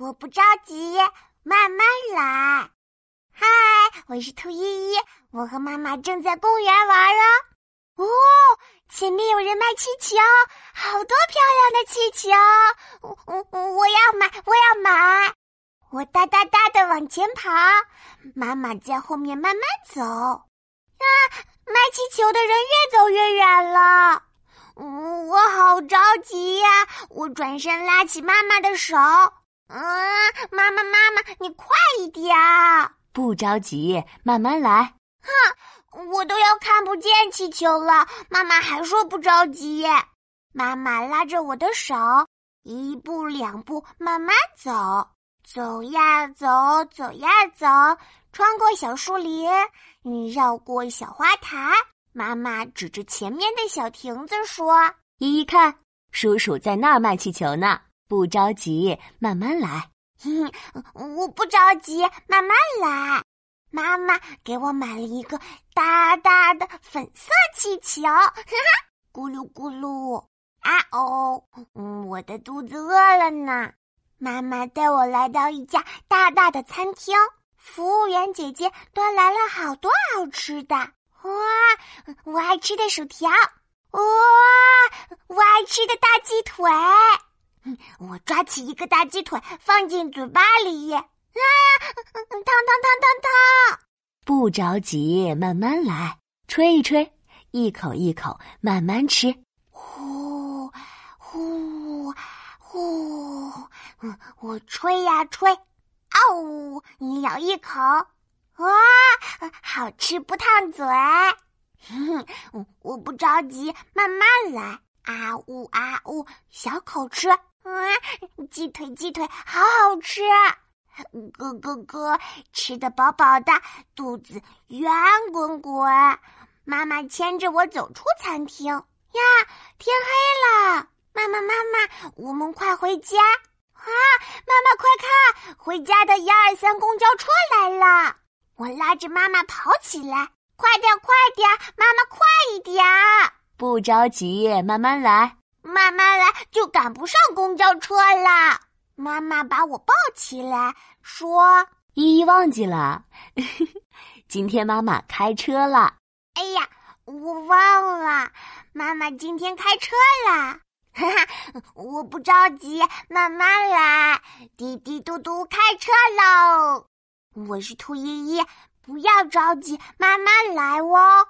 我不着急，慢慢来。嗨，我是兔依依，我和妈妈正在公园玩哦。哦，前面有人卖气球，好多漂亮的气球，我我我要买，我要买。我哒哒哒的往前跑，妈妈在后面慢慢走。啊，卖气球的人越走越远了。嗯，我好着急呀！我转身拉起妈妈的手。嗯，妈妈，妈妈，你快一点！不着急，慢慢来。哼，我都要看不见气球了，妈妈还说不着急。妈妈拉着我的手，一步两步慢慢走。走呀走，走呀走，穿过小树林，绕过小花坛。妈妈指着前面的小亭子说：“依依看，叔叔在那儿卖气球呢。不着急，慢慢来。我不着急，慢慢来。”妈妈给我买了一个大大的粉色气球，哈哈，咕噜咕噜。啊哦，嗯，我的肚子饿了呢。妈妈带我来到一家大大的餐厅，服务员姐姐端来了好多好吃的。哇，我爱吃的薯条！哇，我爱吃的大鸡腿！我抓起一个大鸡腿放进嘴巴里，啊，烫烫烫烫烫！不着急，慢慢来，吹一吹，一口一口慢慢吃。呼呼呼！我吹呀吹，哦，你咬一口，哇，好吃不烫嘴。哼哼我不着急，慢慢来。啊呜啊呜，小口吃。嗯，鸡腿鸡腿，好好吃。咯咯咯，吃的饱饱的，肚子圆滚滚。妈妈牵着我走出餐厅。呀，天黑了，妈妈妈妈，我们快回家。啊！妈妈，快看，回家的一二三公交车来了！我拉着妈妈跑起来，快点，快点，妈妈快一点！不着急，慢慢来，慢慢来就赶不上公交车了。妈妈把我抱起来，说：“依依忘记了，今天妈妈开车了。”哎呀，我忘了，妈妈今天开车了。哈哈，我不着急，慢慢来。滴滴嘟嘟，开车喽！我是兔依依，不要着急，慢慢来哦。